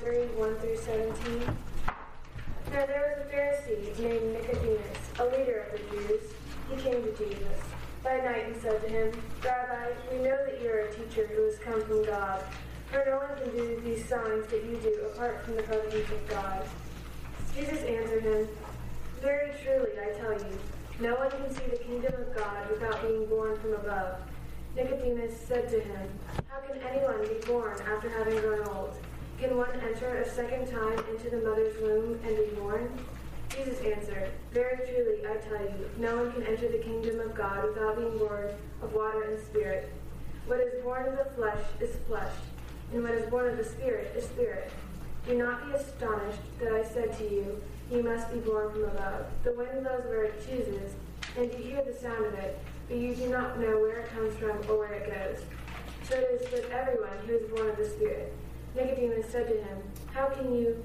3 1 through 17. Now there was a Pharisee named Nicodemus, a leader of the Jews. He came to Jesus. By night he said to him, Rabbi, we know that you are a teacher who has come from God, for no one can do these signs that you do apart from the presence of God. Jesus answered him, Very truly, I tell you, no one can see the kingdom of God without being born from above. Nicodemus said to him, How can anyone be born after having grown old? Can one enter a second time into the mother's womb and be born? Jesus answered, Very truly, I tell you, no one can enter the kingdom of God without being born of water and spirit. What is born of the flesh is flesh, and what is born of the spirit is spirit. Do not be astonished that I said to you, You must be born from above. The wind blows where it chooses, and you hear the sound of it, but you do not know where it comes from or where it goes. So it is with everyone who is born of the Spirit. Nicodemus said to him, How can you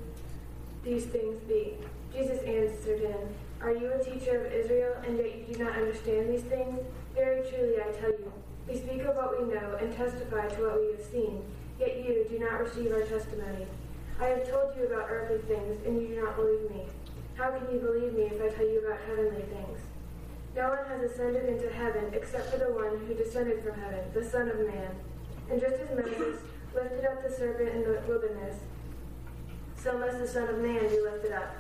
these things be? Jesus answered him, Are you a teacher of Israel, and yet you do not understand these things? Very truly I tell you, we speak of what we know and testify to what we have seen, yet you do not receive our testimony. I have told you about earthly things, and you do not believe me. How can you believe me if I tell you about heavenly things? No one has ascended into heaven except for the one who descended from heaven, the Son of Man. And just as Moses lifted up the serpent in the wilderness, so must the Son of Man be lifted up,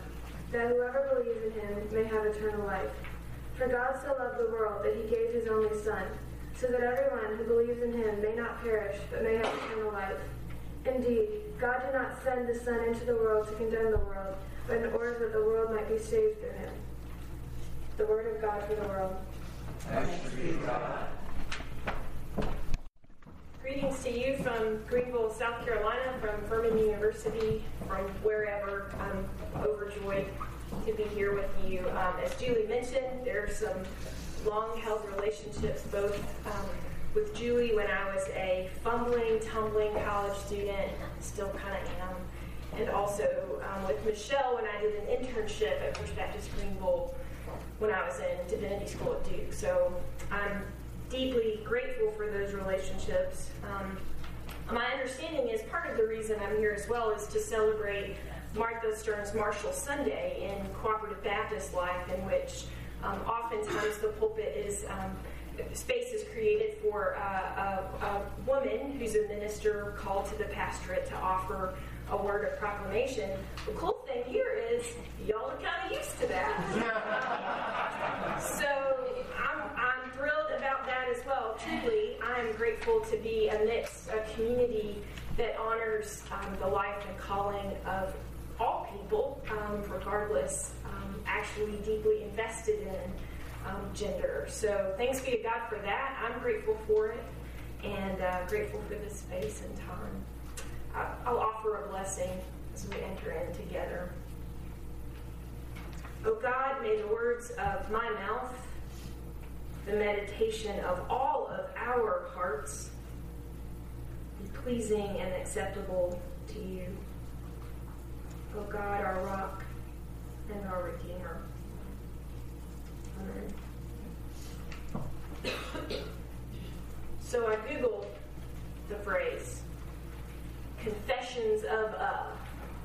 that whoever believes in him may have eternal life. For God so loved the world that he gave his only Son, so that everyone who believes in him may not perish, but may have eternal life. Indeed, God did not send the Son into the world to condemn the world, but in order that the world might be saved through him. The word of God for the world. Thanks be God. Greetings to you from Greenville, South Carolina, from Furman University, from wherever. I'm overjoyed to be here with you. Um, as Julie mentioned, there are some long held relationships, both um, with Julie when I was a fumbling, tumbling college student, still kind of am, and also um, with Michelle when I did an internship at First Baptist Greenville when I was in divinity school at Duke. So I'm deeply grateful for those relationships. Um, my understanding is part of the reason I'm here as well is to celebrate Martha Stearns Marshall Sunday in cooperative Baptist life, in which um, oftentimes the pulpit is. Um, space is created for uh, a, a, woman who's a minister called to the pastorate to offer a word of proclamation. The cool thing here is y'all are kind of used to that. so I'm, I'm thrilled about that well. Truly, I'm grateful to be amidst a community that honors um, the life and calling of all people, um, regardless, um, actually deeply invested in um, gender. So thanks be to God for that. I'm grateful for it and uh, grateful for this space and time. I'll offer a blessing as we enter in together. O God, may the words of my mouth, the meditation of all of our hearts, be pleasing and acceptable to you. O God, our rock and our Redeemer. Amen. so I Googled the phrase confessions of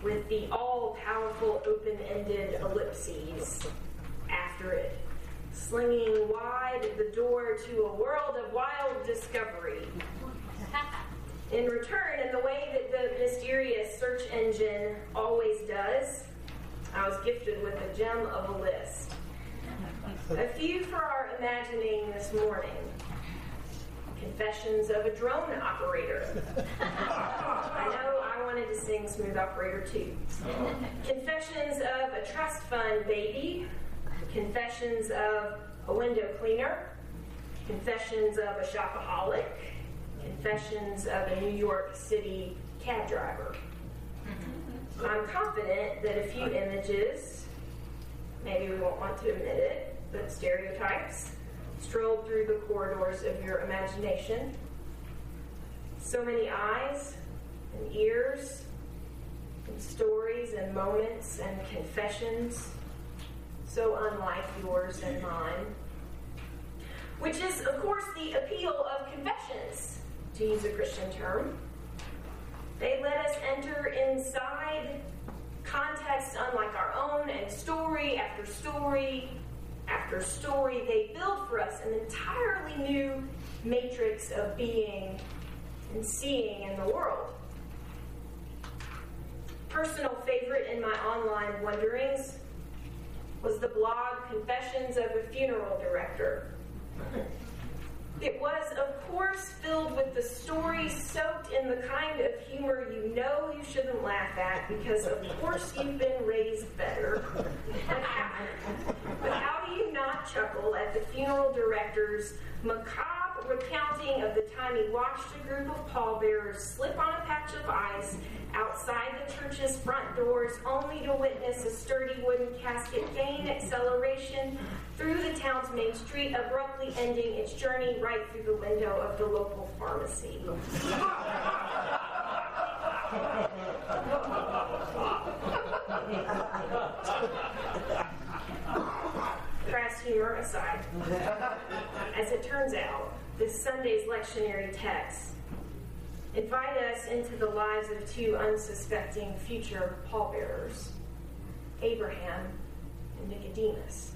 with the all powerful open ended ellipses after it, slinging wide the door to a world of wild discovery. In return, in the way that the mysterious search engine always does, I was gifted with a gem of a list. A few for our imagining this morning. Confessions of a drone operator. I know I wanted to sing Smooth Operator too. Uh-huh. Confessions of a trust fund baby. Confessions of a window cleaner. Confessions of a shopaholic. Confessions of a New York City cab driver. Mm-hmm. I'm confident that a few images, maybe we won't want to admit it, but stereotypes, strolled through the corridors of your imagination. So many eyes and ears, and stories and moments and confessions, so unlike yours and mine. Which is, of course, the appeal of confessions, to use a Christian term. They let us enter inside contexts unlike our own, and story after story after story, they build for us an entirely new matrix of being and seeing in the world. Personal favorite in my online wanderings was the blog Confessions of a Funeral Director. It was, of course, filled with the stories soaked in the kind of humor you know you shouldn't laugh at because, of course, you've been raised better. But how, do you not chuckle at the funeral director's macabre recounting of the time he watched a group of pallbearers slip on a patch of ice outside the church's front doors only to witness a sturdy wooden casket gain acceleration through the town's main street, abruptly ending its journey right through the window of the local pharmacy. Crass humor aside, as it turns out, Sunday's lectionary text invite us into the lives of two unsuspecting future pallbearers, Abraham and Nicodemus.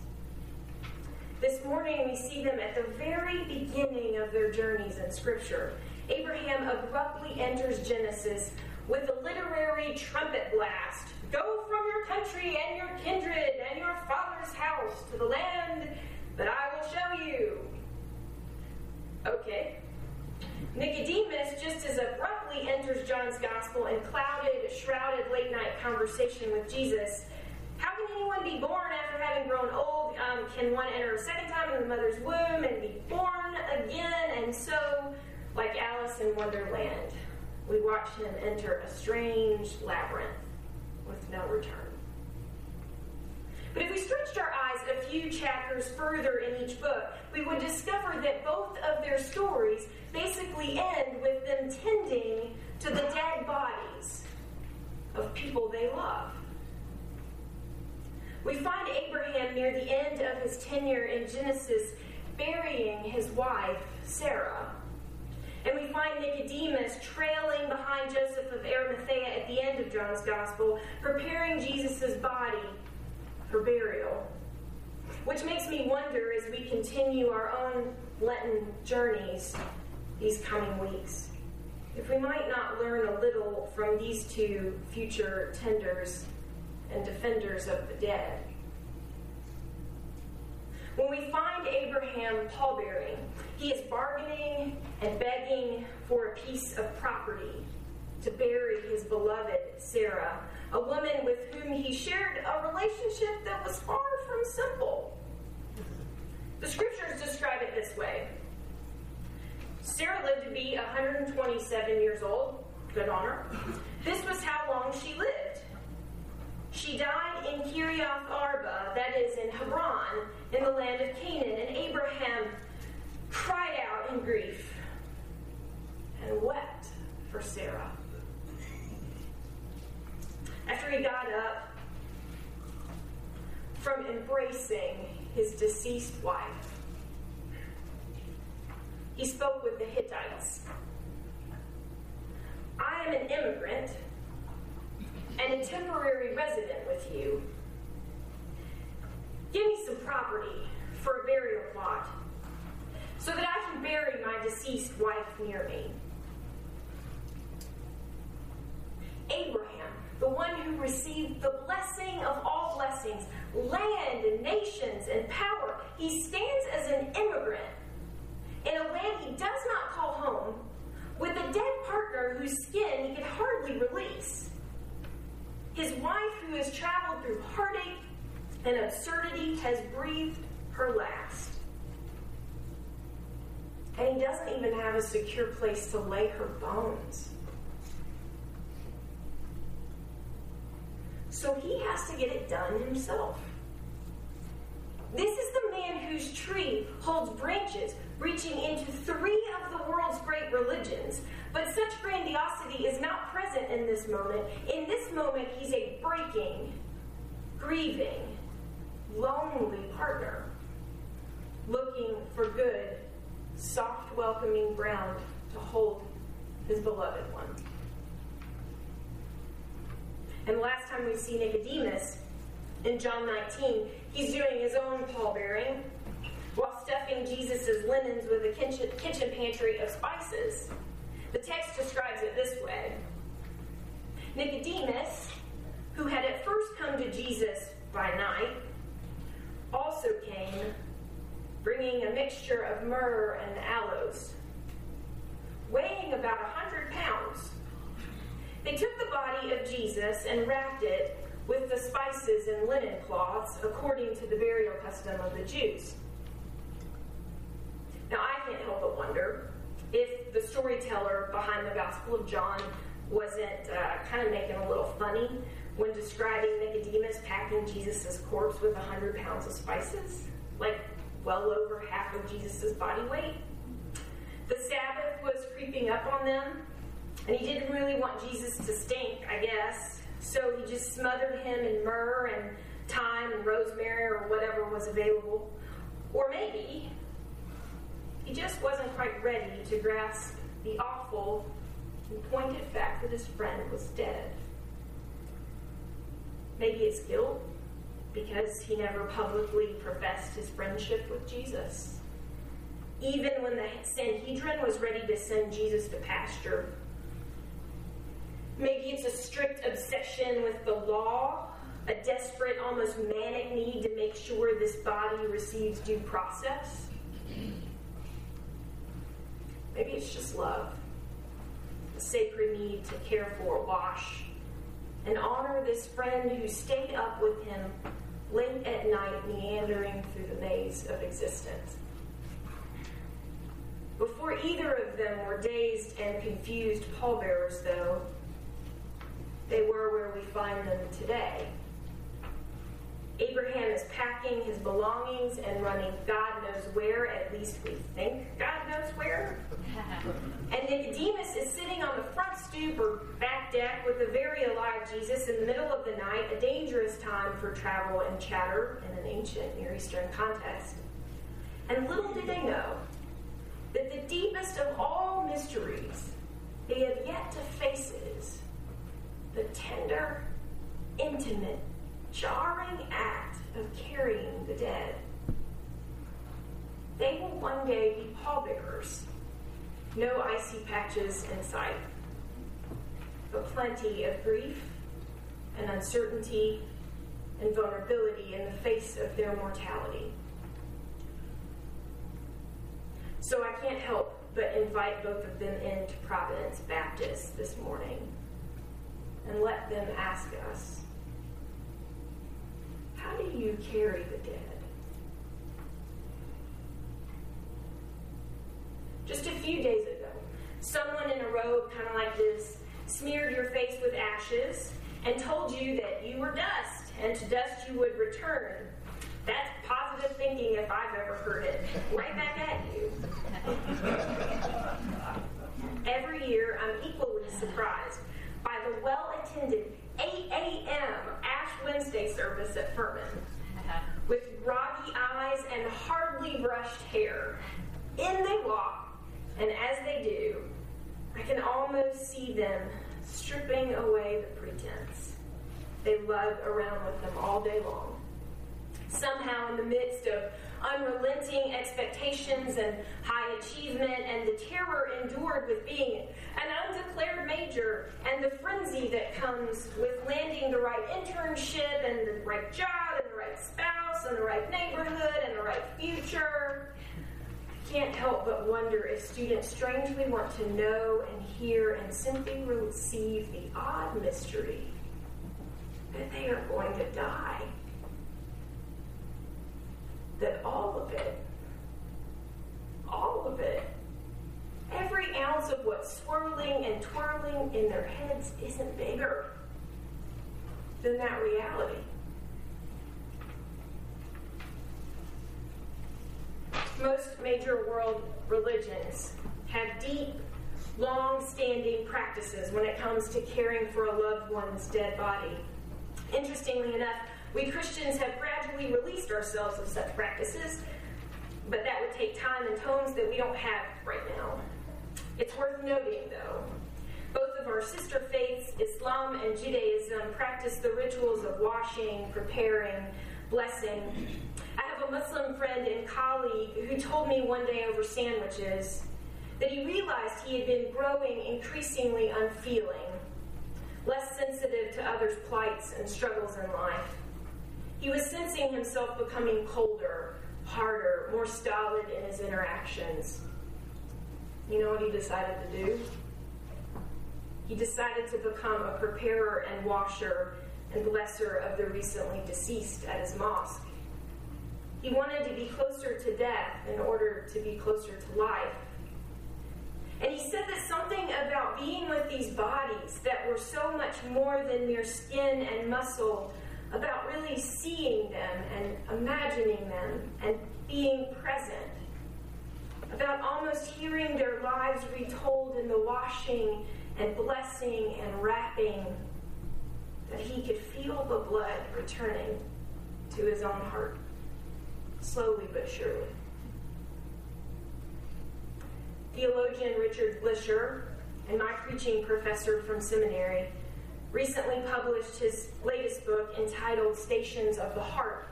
This morning we see them at the very beginning of their journeys in Scripture. Abraham abruptly enters Genesis with a literary trumpet blast. Go from your country and your kindred and your father's house to the land that I will show you. Okay, Nicodemus just as abruptly enters John's gospel in clouded, shrouded late night conversation with Jesus. How can anyone be born after having grown old? Um, can one enter a second time in the mother's womb and be born again? And so, like Alice in Wonderland, we watch him enter a strange labyrinth with no return. But if we stretched our eyes a few chapters further in each book, we would discover that both of their stories basically end with them tending to the dead bodies of people they love. We find Abraham near the end of his tenure in Genesis burying his wife, Sarah. And we find Nicodemus trailing behind Joseph of Arimathea at the end of John's Gospel, preparing Jesus' body for burial. Which makes me wonder as we continue our own Lenten journeys these coming weeks. If we might not learn a little from these two future tenders and defenders of the dead. When we find Abraham pallbearing, he is bargaining and begging for a piece of property to bury his beloved Sarah, a woman with whom he shared a relationship that was far from simple. The scriptures describe it this way Sarah lived to be 127 years old. Good on her. This was how long she lived. She died in Kiriath Arba, that is in Hebron, in the land of Canaan, and Abraham cried out in grief and wept for Sarah. After got up from embracing his deceased wife, he spoke with the Hittites. I am an immigrant and a temporary resident with you. Give me some property for a burial plot so that I can bury my deceased wife near me. Abraham, the one who received the blessing of all blessings, land and nations and power, he stands as an immigrant in a land he does not call home, with a dead partner whose skin he could hardly release. His wife, who has traveled through heartache and absurdity, has breathed her last. And he doesn't even have a secure place to lay her bones. So he has to get it done himself. This is the man whose tree holds branches reaching into three of the world's great religions. But such grandiosity is not present in this moment. In this moment, he's a breaking, grieving, lonely partner looking for good, soft, welcoming ground to hold his beloved one. And the last time we see Nicodemus in John 19, he's doing his own pallbearing while stuffing Jesus' linens with a kitchen, kitchen pantry of spices. The text describes it this way Nicodemus, who had at first come to Jesus by night, also came bringing a mixture of myrrh and aloes, weighing about a hundred pounds. They took the body of Jesus and wrapped it with the spices and linen cloths according to the burial custom of the Jews. Now, I can't help but wonder if the storyteller behind the Gospel of John wasn't uh, kind of making a little funny when describing Nicodemus packing Jesus' corpse with 100 pounds of spices, like well over half of Jesus' body weight. The Sabbath was creeping up on them, and he didn't really want Jesus to stink, I guess. So he just smothered him in myrrh and thyme and rosemary or whatever was available. Or maybe he just wasn't quite ready to grasp the awful and pointed fact that his friend was dead. Maybe it's guilt because he never publicly professed his friendship with Jesus. Even when the Sanhedrin was ready to send Jesus to pasture, maybe it's a strict obsession with the law, a desperate, almost manic need to make sure this body receives due process. Maybe it's just love, a sacred need to care for, wash, and honor this friend who stayed up with him late at night, meandering through the maze of existence. Before either of them were dazed and confused pallbearers, though, they were where we find them today Abraham is packing his belongings and running God knows where, at least we think God knows where. and Nicodemus is sitting on the front stoop or back deck with a very alive Jesus in the middle of the night, a dangerous time for travel and chatter in an ancient Near Eastern context. And little do they know that the deepest of all mysteries they have yet to face is the tender, intimate jarring act of carrying the dead. They will one day be pallbearers, no icy patches in sight, but plenty of grief and uncertainty and vulnerability in the face of their mortality. So I can't help but invite both of them into Providence Baptist this morning and let them ask us how do you carry the dead? Just a few days ago, someone in a robe kind of like this smeared your face with ashes and told you that you were dust and to dust you would return. That's positive thinking if I've ever heard it. Right back at you. Every year, I'm equally surprised by the well attended 8 a.m. Ash Wednesday service at Furman uh-huh. with groggy eyes and hardly brushed hair. In they walk, and as they do, I can almost see them stripping away the pretense. They lug around with them all day long. Somehow, in the midst of unrelenting expectations and high achievement and the terror endured with being an undeclared major and the frenzy that comes with landing the right internship and the right job and the right spouse and the right neighborhood and the right future. Can't help but wonder if students strangely want to know and hear and simply receive the odd mystery that they are going to die that all of it, all of it, every ounce of what's swirling and twirling in their heads isn't bigger than that reality. Most major world religions have deep, long standing practices when it comes to caring for a loved one's dead body. Interestingly enough, we Christians have gradually released ourselves of such practices, but that would take time and tones that we don't have right now. It's worth noting, though, Both of our sister faiths, Islam and Judaism, practice the rituals of washing, preparing, blessing. I have a Muslim friend and colleague who told me one day over sandwiches that he realized he had been growing increasingly unfeeling, less sensitive to others' plights and struggles in life. He was sensing himself becoming colder, harder, more stolid in his interactions. You know what he decided to do? He decided to become a preparer and washer and blesser of the recently deceased at his mosque. He wanted to be closer to death in order to be closer to life. And he said that something about being with these bodies that were so much more than mere skin and muscle, about really seeing them and imagining them and being present, about almost hearing their lives retold in the washing and blessing and wrapping, that he could feel the blood returning to his own heart, slowly but surely. Theologian Richard Lischer and my preaching professor from seminary recently published his latest book entitled Stations of the Heart.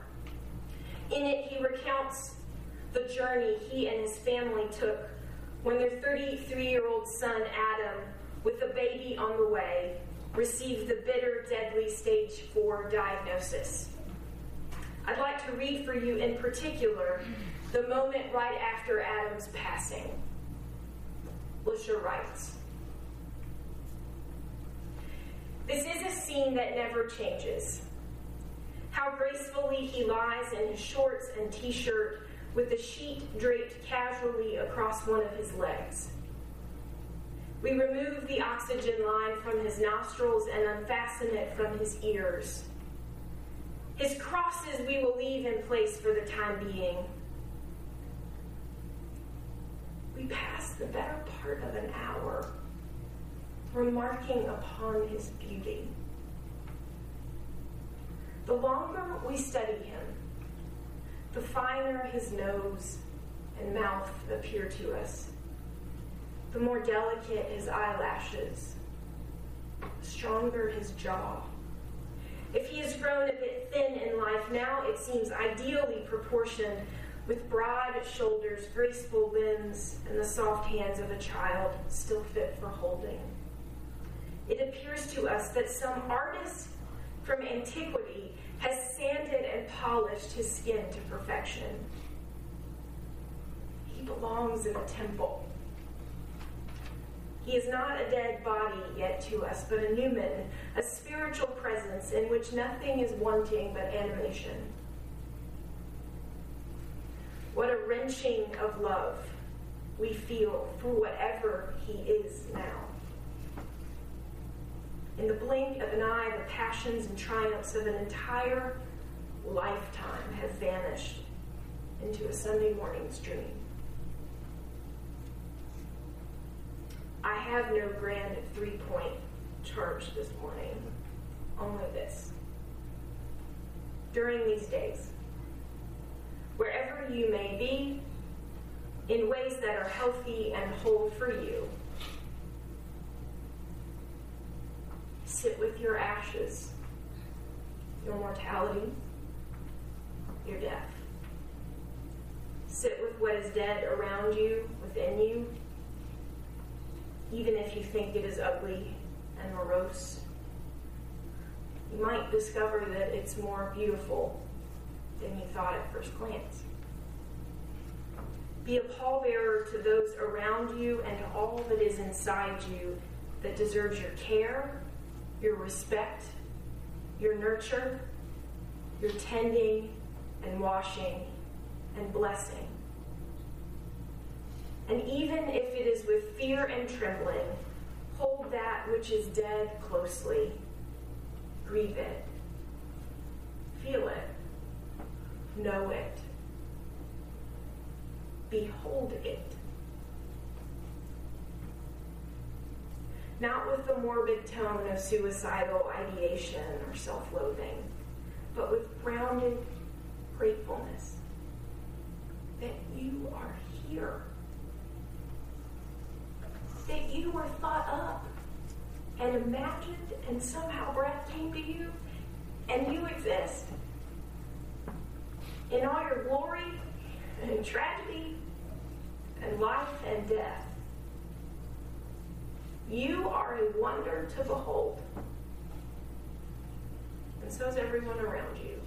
In it, he recounts the journey he and his family took when their 33 year old son Adam with a baby on the way, received the bitter, deadly stage 4 diagnosis. I'd like to read for you in particular the moment right after Adam's passing. Lischer writes This is a scene that never changes. How gracefully he lies in his shorts and t shirt with the sheet draped casually across one of his legs. We remove the oxygen line from his nostrils and unfasten it from his ears. His crosses we will leave in place for the time being. We pass the better part of an hour remarking upon his beauty. The longer we study him, the finer his nose and mouth appear to us the more delicate his eyelashes, the stronger his jaw. If he has grown a bit thin in life, now it seems ideally proportioned with broad shoulders, graceful limbs, and the soft hands of a child still fit for holding. It appears to us that some artist from antiquity has sanded and polished his skin to perfection. He belongs in a temple he is not a dead body yet to us, but a numen, a spiritual presence in which nothing is wanting but animation. What a wrenching of love we feel for whatever he is now. In the blink of an eye, the passions and triumphs of an entire lifetime have vanished into a Sunday morning's dream. I have no grand three point charge this morning, only this. During these days, wherever you may be, in ways that are healthy and whole for you, sit with your ashes, your mortality, your death. Sit with what is dead around you, within you, even if you think it is ugly and morose. You might discover that it's more beautiful than you thought at first glance. Be a pallbearer to those around you and to all that is inside you that deserves your care, your respect, your nurture, your tending and washing and blessing. And even if it is with fear and trembling, hold that which is dead closely. Grieve it. Feel it. Know it. Behold it. Not with the morbid tone of suicidal ideation or self loathing, but with grounded gratefulness that you are here that you were thought up and imagined and somehow breath came to you and you exist in all your glory and tragedy and life and death. You are a wonder to behold. And so is everyone around you.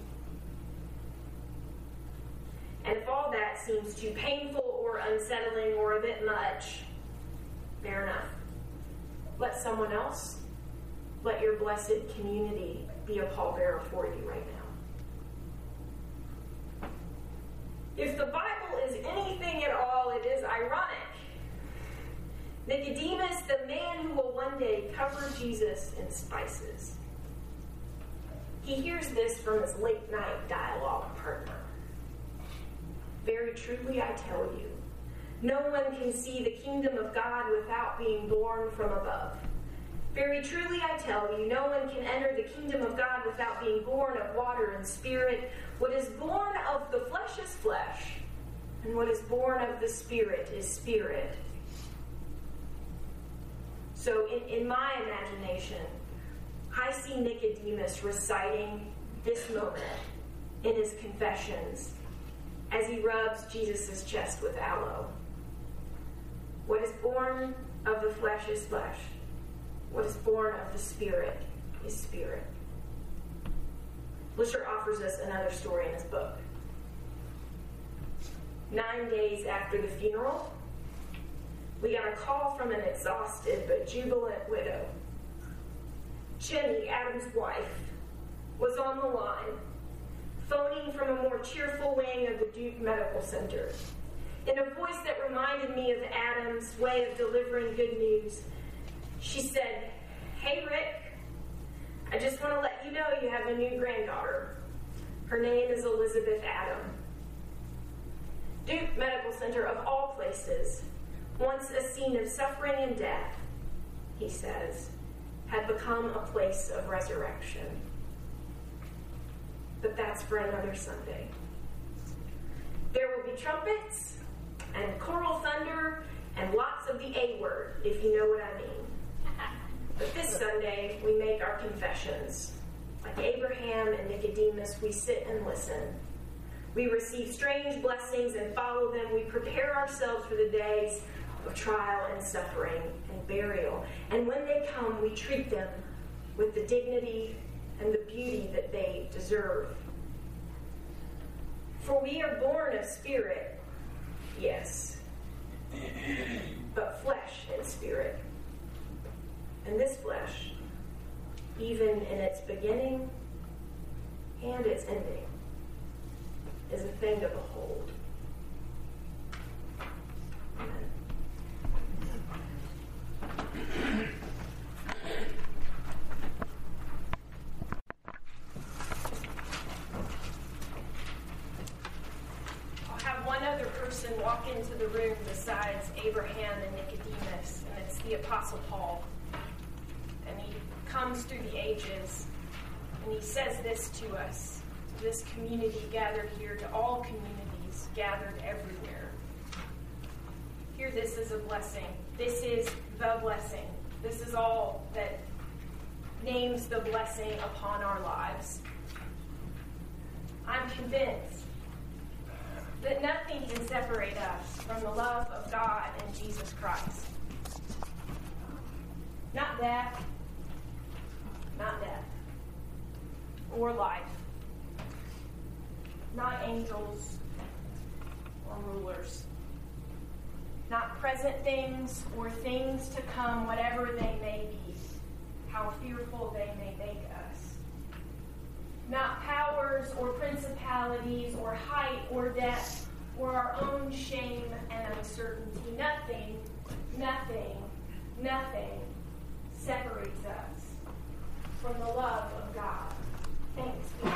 And if all that seems too painful or unsettling or a bit much, fair enough. Let someone else, let your blessed community be a pallbearer for you right now. If the Bible is anything at all, it is ironic. Nicodemus, the man who will one day cover Jesus in spices, he hears this from his late night dialogue partner. Very truly, I tell you, no one can see the kingdom of God without being born from above. Very truly, I tell you, no one can enter the kingdom of God without being born of water and spirit. What is born of the flesh is flesh, and what is born of the spirit is spirit. So, in, in my imagination, I see Nicodemus reciting this moment in his confessions as he rubs Jesus' chest with aloe. What is born of the flesh is flesh. What is born of the spirit is spirit. Lischer offers us another story in his book. Nine days after the funeral, we got a call from an exhausted but jubilant widow. Jenny, Adam's wife, was on the line phoning from a more cheerful wing of the Duke Medical Center. In a voice that reminded me of Adam's way of delivering good news, she said, Hey, Rick, I just want to let you know you have a new granddaughter. Her name is Elizabeth Adam. Duke Medical Center, of all places, once a scene of suffering and death, he says, had become a place of resurrection but that's for another Sunday. There will be trumpets and choral thunder and lots of the A word, if you know what I mean. But this Sunday, we make our confessions. Like Abraham and Nicodemus, we sit and listen. We receive strange blessings and follow them. We prepare ourselves for the days of trial and suffering and burial. And when they come, we treat them with the dignity and the beauty that they deserve. For we are born of spirit, yes, but flesh and spirit. And this flesh, even in its beginning and its ending, is a thing to behold. Amen. Walk into the room besides Abraham and Nicodemus, and it's the Apostle Paul. And he comes through the ages, and he says this to us, to this community gathered here, to all communities gathered everywhere. Hear this is a blessing. This is the blessing. This is all that names the blessing upon our lives. I'm convinced that nothing can separate us from the love of God and Jesus Christ. Not death, not death, or life, not angels or rulers, not present things or things to come, whatever they may be, how fearful they may make us. Not powers or principalities or height or depth or our own shame and uncertainty. Nothing, nothing, nothing separates us from the love of God. Thanks be